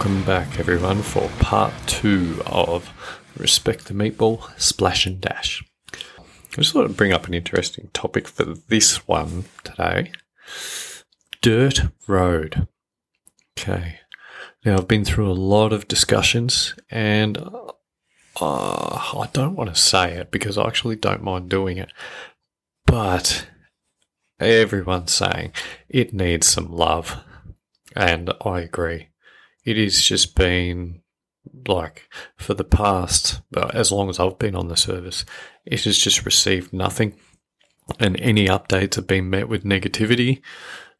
welcome back, everyone, for part two of Respect the Meatball Splash and Dash. I just thought I'd bring up an interesting topic for this one today Dirt Road. Okay. Now, I've been through a lot of discussions, and uh, I don't want to say it because I actually don't mind doing it, but everyone's saying it needs some love, and I agree it has just been like for the past, as long as I've been on the service, it has just received nothing. And any updates have been met with negativity.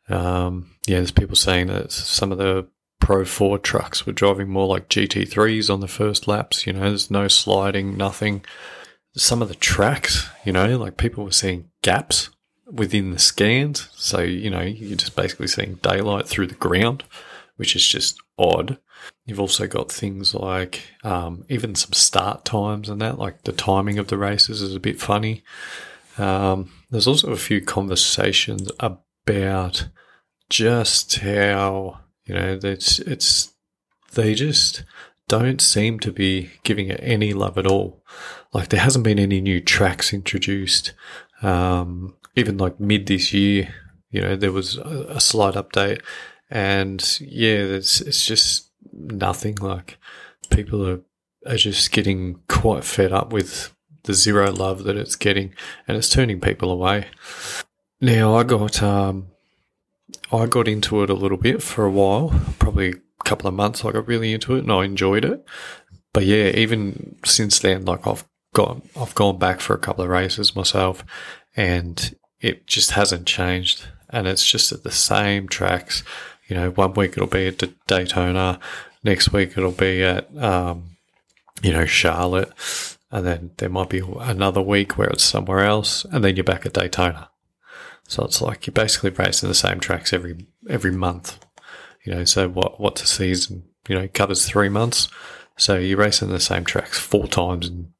Um, yeah, there's people saying that some of the Pro 4 trucks were driving more like GT3s on the first laps. You know, there's no sliding, nothing. Some of the tracks, you know, like people were seeing gaps within the scans. So, you know, you're just basically seeing daylight through the ground which is just odd. You've also got things like um, even some start times and that, like the timing of the races is a bit funny. Um, there's also a few conversations about just how you know it's it's they just don't seem to be giving it any love at all. Like there hasn't been any new tracks introduced. Um, even like mid this year, you know, there was a, a slight update and yeah, it's it's just nothing. Like people are are just getting quite fed up with the zero love that it's getting, and it's turning people away. Now I got um, I got into it a little bit for a while, probably a couple of months. I got really into it and I enjoyed it. But yeah, even since then, like I've got I've gone back for a couple of races myself, and it just hasn't changed. And it's just at the same tracks, you know, one week it'll be at Daytona, next week it'll be at, um, you know, Charlotte, and then there might be another week where it's somewhere else, and then you're back at Daytona. So it's like you're basically racing the same tracks every every month. You know, so what what's a season? You know, covers three months. So you're racing the same tracks four times in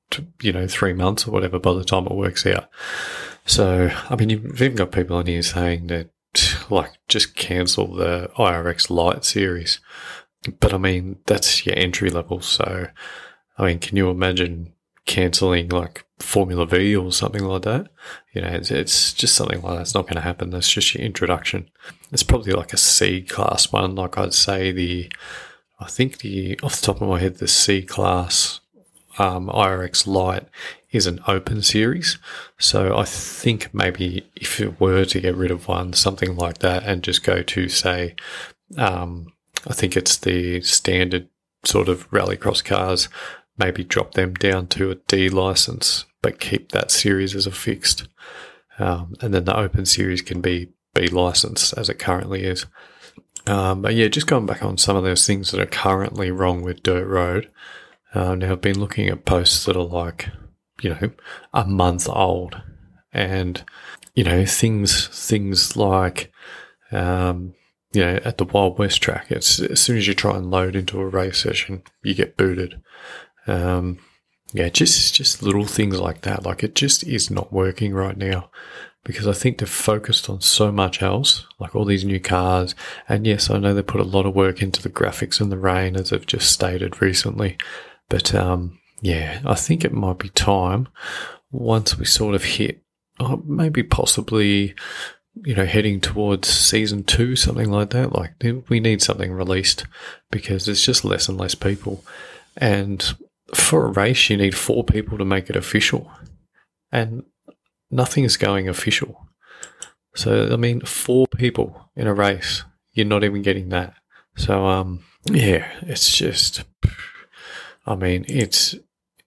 you know three months or whatever by the time it works out. So I mean, you've even got people in here saying that like just cancel the IRX Light series. But I mean, that's your entry level. So, I mean, can you imagine cancelling like Formula V or something like that? You know, it's, it's just something like that's not going to happen. That's just your introduction. It's probably like a C class one. Like I'd say the, I think the, off the top of my head, the C class um, IRX Light is an open series. So I think maybe if it were to get rid of one, something like that, and just go to say, um, I think it's the standard sort of rallycross cars, maybe drop them down to a D license, but keep that series as a fixed. Um, and then the open series can be B license as it currently is. Um, but yeah, just going back on some of those things that are currently wrong with Dirt Road. Uh, now I've been looking at posts that are like you know, a month old. And, you know, things, things like, um, you know, at the Wild West track, it's as soon as you try and load into a race session, you get booted. Um, yeah, just just little things like that. Like it just is not working right now because I think they've focused on so much else, like all these new cars. And yes, I know they put a lot of work into the graphics and the rain, as I've just stated recently. But um, yeah, I think it might be time once we sort of hit oh, maybe possibly you know heading towards season two something like that. Like we need something released because there's just less and less people. And for a race you need four people to make it official. And nothing is going official. So i mean four people in a race you're not even getting that. So um yeah it's just i mean it's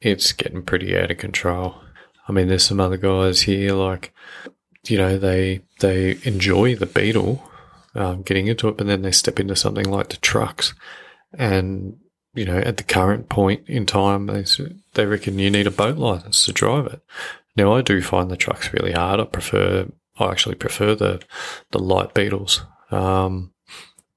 it's getting pretty out of control. I mean, there's some other guys here, like, you know, they they enjoy the Beetle, um, getting into it, but then they step into something like the trucks, and you know, at the current point in time, they they reckon you need a boat license to drive it. Now, I do find the trucks really hard. I prefer, I actually prefer the the light Beetles. Um,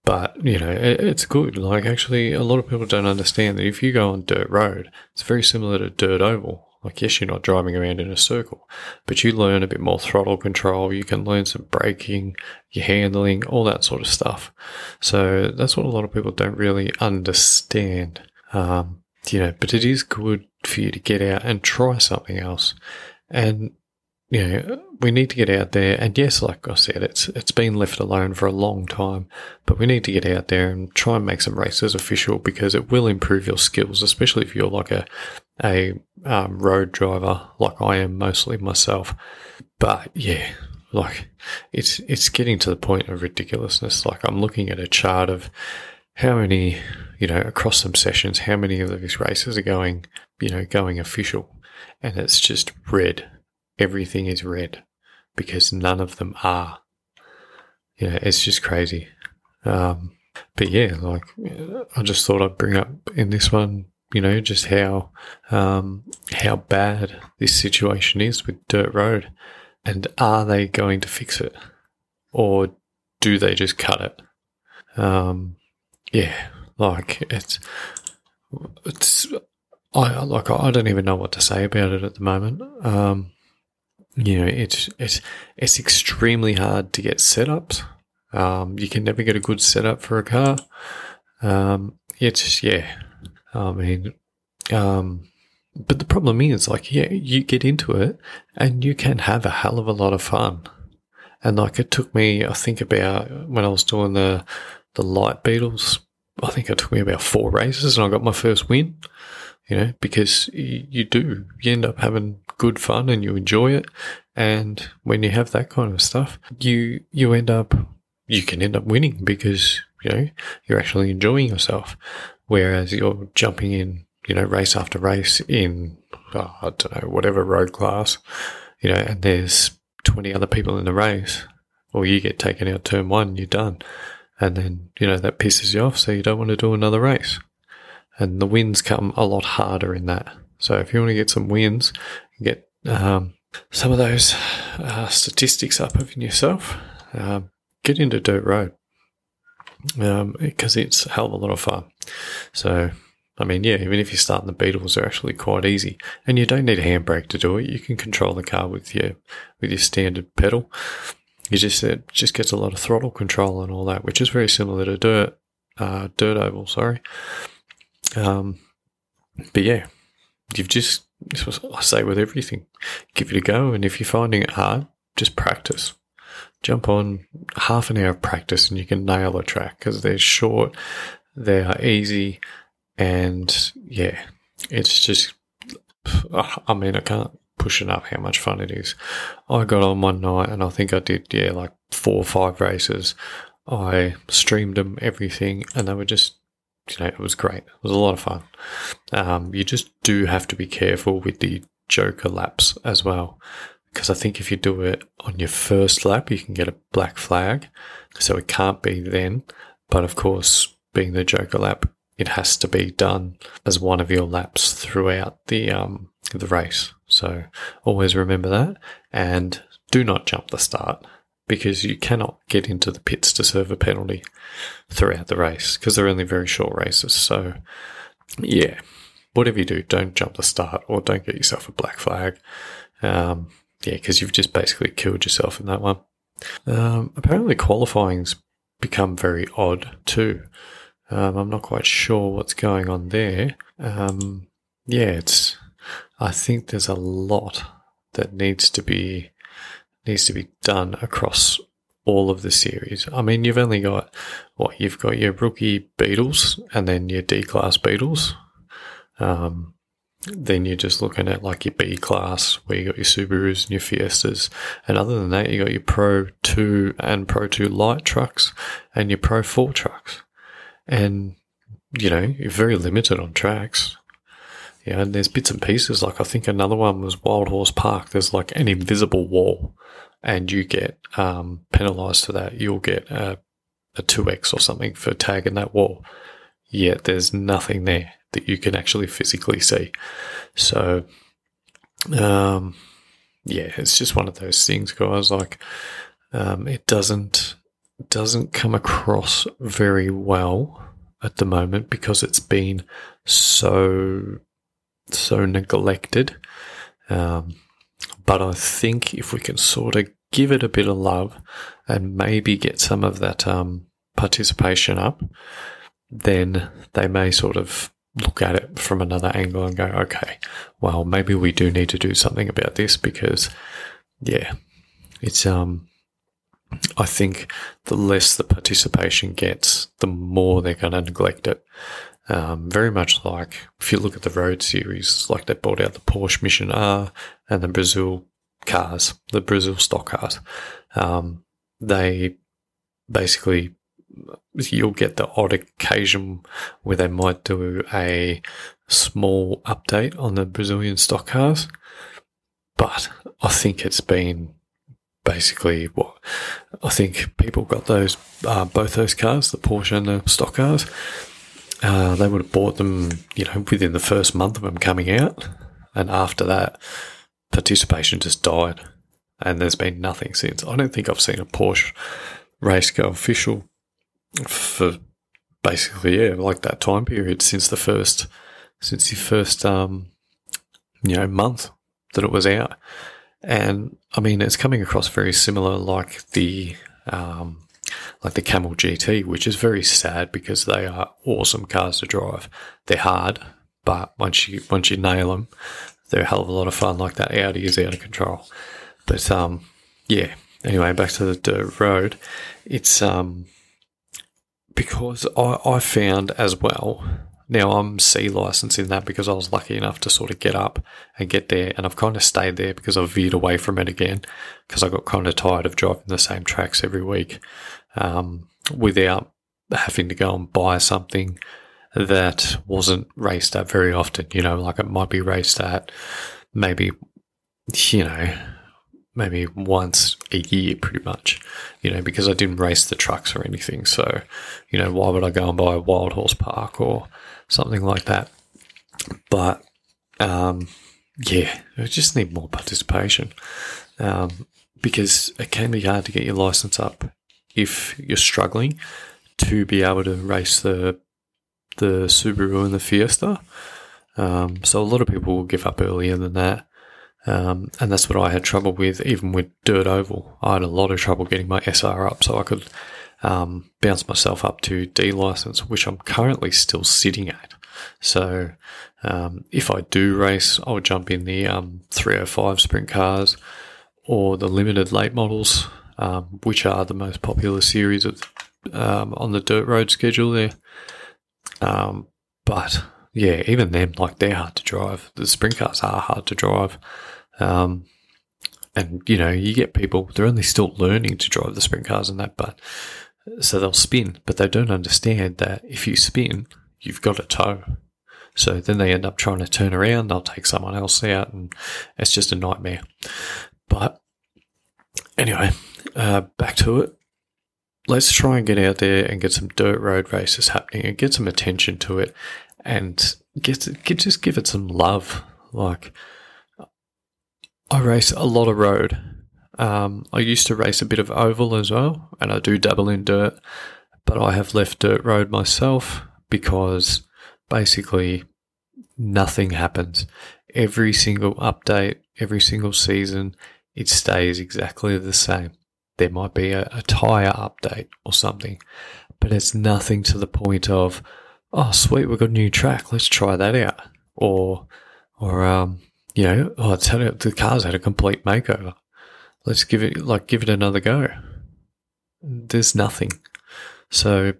but, you know, it, it's good. Like, actually, a lot of people don't understand that if you go on dirt road, it's very similar to dirt oval. Like, yes, you're not driving around in a circle, but you learn a bit more throttle control. You can learn some braking, your handling, all that sort of stuff. So that's what a lot of people don't really understand. Um, you know, but it is good for you to get out and try something else. And know, we need to get out there. And yes, like I said, it's it's been left alone for a long time, but we need to get out there and try and make some races official because it will improve your skills, especially if you're like a a um, road driver, like I am mostly myself. But yeah, like it's it's getting to the point of ridiculousness. Like I'm looking at a chart of how many, you know, across some sessions, how many of these races are going, you know, going official, and it's just red everything is red because none of them are. Yeah, it's just crazy. Um, but yeah, like I just thought I'd bring up in this one, you know, just how um, how bad this situation is with dirt road, and are they going to fix it, or do they just cut it? Um, yeah, like it's it's I like I don't even know what to say about it at the moment. Um, you know, it's it's it's extremely hard to get setups. Um, you can never get a good setup for a car. Um, it's yeah, I mean, um, but the problem is like yeah, you get into it and you can have a hell of a lot of fun. And like it took me, I think about when I was doing the the light Beetles, I think it took me about four races and I got my first win you know, because you do, you end up having good fun and you enjoy it. And when you have that kind of stuff, you, you end up, you can end up winning because, you know, you're actually enjoying yourself. Whereas you're jumping in, you know, race after race in, oh, I don't know, whatever road class, you know, and there's 20 other people in the race, or you get taken out turn one, you're done. And then, you know, that pisses you off. So you don't want to do another race and the wins come a lot harder in that. So if you want to get some wins, get um, some of those uh, statistics up of yourself, um, get into dirt road because um, it's a hell of a lot of fun. So. I mean, yeah, even if you start in the Beetles, they're actually quite easy, and you don't need a handbrake to do it. You can control the car with your with your standard pedal. You just it just gets a lot of throttle control and all that, which is very similar to dirt, uh, dirt oval. Sorry, um, but yeah, you've just, this was, I say with everything, give it a go. And if you're finding it hard, just practice. Jump on half an hour of practice and you can nail a track because they're short, they are easy, and yeah, it's just, I mean, I can't push enough how much fun it is. I got on one night and I think I did, yeah, like four or five races. I streamed them, everything, and they were just you know, it was great. It was a lot of fun. Um, you just do have to be careful with the Joker laps as well. Because I think if you do it on your first lap, you can get a black flag. So it can't be then. But of course, being the Joker lap, it has to be done as one of your laps throughout the um, the race. So always remember that, and do not jump the start because you cannot get into the pits to serve a penalty throughout the race because they're only very short races. So, yeah, whatever you do, don't jump the start or don't get yourself a black flag. Um, yeah, because you've just basically killed yourself in that one. Um, apparently, qualifying's become very odd too. Um, I'm not quite sure what's going on there. Um, yeah, it's. I think there's a lot that needs to be needs to be done across all of the series. I mean, you've only got what you've got your rookie Beetles and then your D class Beetles. Um, then you're just looking at like your B class where you got your Subarus and your Fiestas. And other than that, you got your Pro 2 and Pro 2 light trucks and your Pro 4 trucks. And, you know, you're very limited on tracks. Yeah, and there's bits and pieces. Like I think another one was Wild Horse Park. There's like an invisible wall, and you get um, penalised for that. You'll get a, a 2x or something for tagging that wall. Yet there's nothing there that you can actually physically see. So, um, yeah, it's just one of those things, guys. Like, um, it doesn't doesn't come across very well at the moment because it's been so so neglected. Um, but I think if we can sort of give it a bit of love and maybe get some of that um, participation up, then they may sort of look at it from another angle and go, okay, well, maybe we do need to do something about this because, yeah, it's, um, I think the less the participation gets, the more they're going to neglect it. Um, very much like if you look at the road series, like they brought out the Porsche Mission R and the Brazil cars, the Brazil stock cars. Um, they basically you'll get the odd occasion where they might do a small update on the Brazilian stock cars, but I think it's been basically what I think people got those uh, both those cars, the Porsche and the stock cars. Uh, they would have bought them, you know, within the first month of them coming out, and after that, participation just died, and there's been nothing since. I don't think I've seen a Porsche race go official for basically yeah, like that time period since the first since the first um, you know month that it was out, and I mean it's coming across very similar like the um, like the Kamel GT, which is very sad because they are awesome cars to drive. They're hard, but once you once you nail them, they're a hell of a lot of fun. Like that Audi is out of control, but um, yeah. Anyway, back to the dirt road. It's um, because I, I found as well. Now I'm C license in that because I was lucky enough to sort of get up and get there, and I've kind of stayed there because I've veered away from it again because I got kind of tired of driving the same tracks every week um, without having to go and buy something that wasn't raced at very often. You know, like it might be raced at maybe, you know, maybe once a year, pretty much, you know, because I didn't race the trucks or anything. So, you know, why would I go and buy a Wild Horse Park or something like that? But, um, yeah, I just need more participation um, because it can be hard to get your license up if you're struggling to be able to race the the Subaru and the Fiesta. Um, so a lot of people will give up earlier than that. Um, and that's what I had trouble with, even with Dirt Oval. I had a lot of trouble getting my SR up so I could um, bounce myself up to D license, which I'm currently still sitting at. So um, if I do race, I'll jump in the um, 305 sprint cars or the limited late models, um, which are the most popular series of, um, on the dirt road schedule there. but yeah, even them, like they're hard to drive. The sprint cars are hard to drive. Um, and you know, you get people they're only still learning to drive the sprint cars and that, but so they'll spin, but they don't understand that if you spin, you've got a tow. So then they end up trying to turn around, they'll take someone else out, and it's just a nightmare. But anyway, uh, back to it. Let's try and get out there and get some dirt road races happening and get some attention to it and get, get just give it some love. Like, I race a lot of road. Um, I used to race a bit of oval as well, and I do dabble in dirt, but I have left dirt road myself because basically nothing happens. Every single update, every single season, it stays exactly the same. There might be a, a tyre update or something, but it's nothing to the point of, oh, sweet, we've got a new track, let's try that out. Or, or, um, you know, oh, it's the car's had a complete makeover. Let's give it like give it another go. There's nothing. So,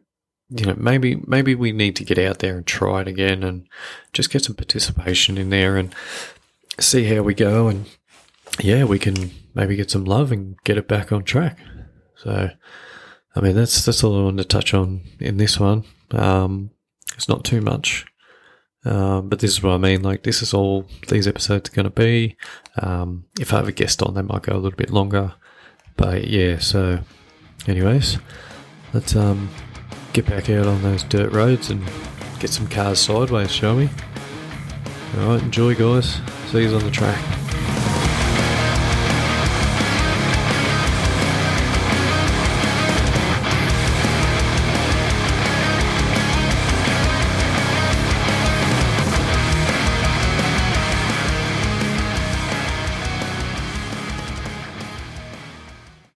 you know, maybe maybe we need to get out there and try it again and just get some participation in there and see how we go and yeah, we can maybe get some love and get it back on track. So, I mean, that's that's all I wanted to touch on in this one. Um, it's not too much. Um, but this is what I mean. Like, this is all these episodes are going to be. Um, if I have a guest on, they might go a little bit longer. But yeah, so, anyways, let's um, get back out on those dirt roads and get some cars sideways, shall we? Alright, enjoy, guys. See you on the track.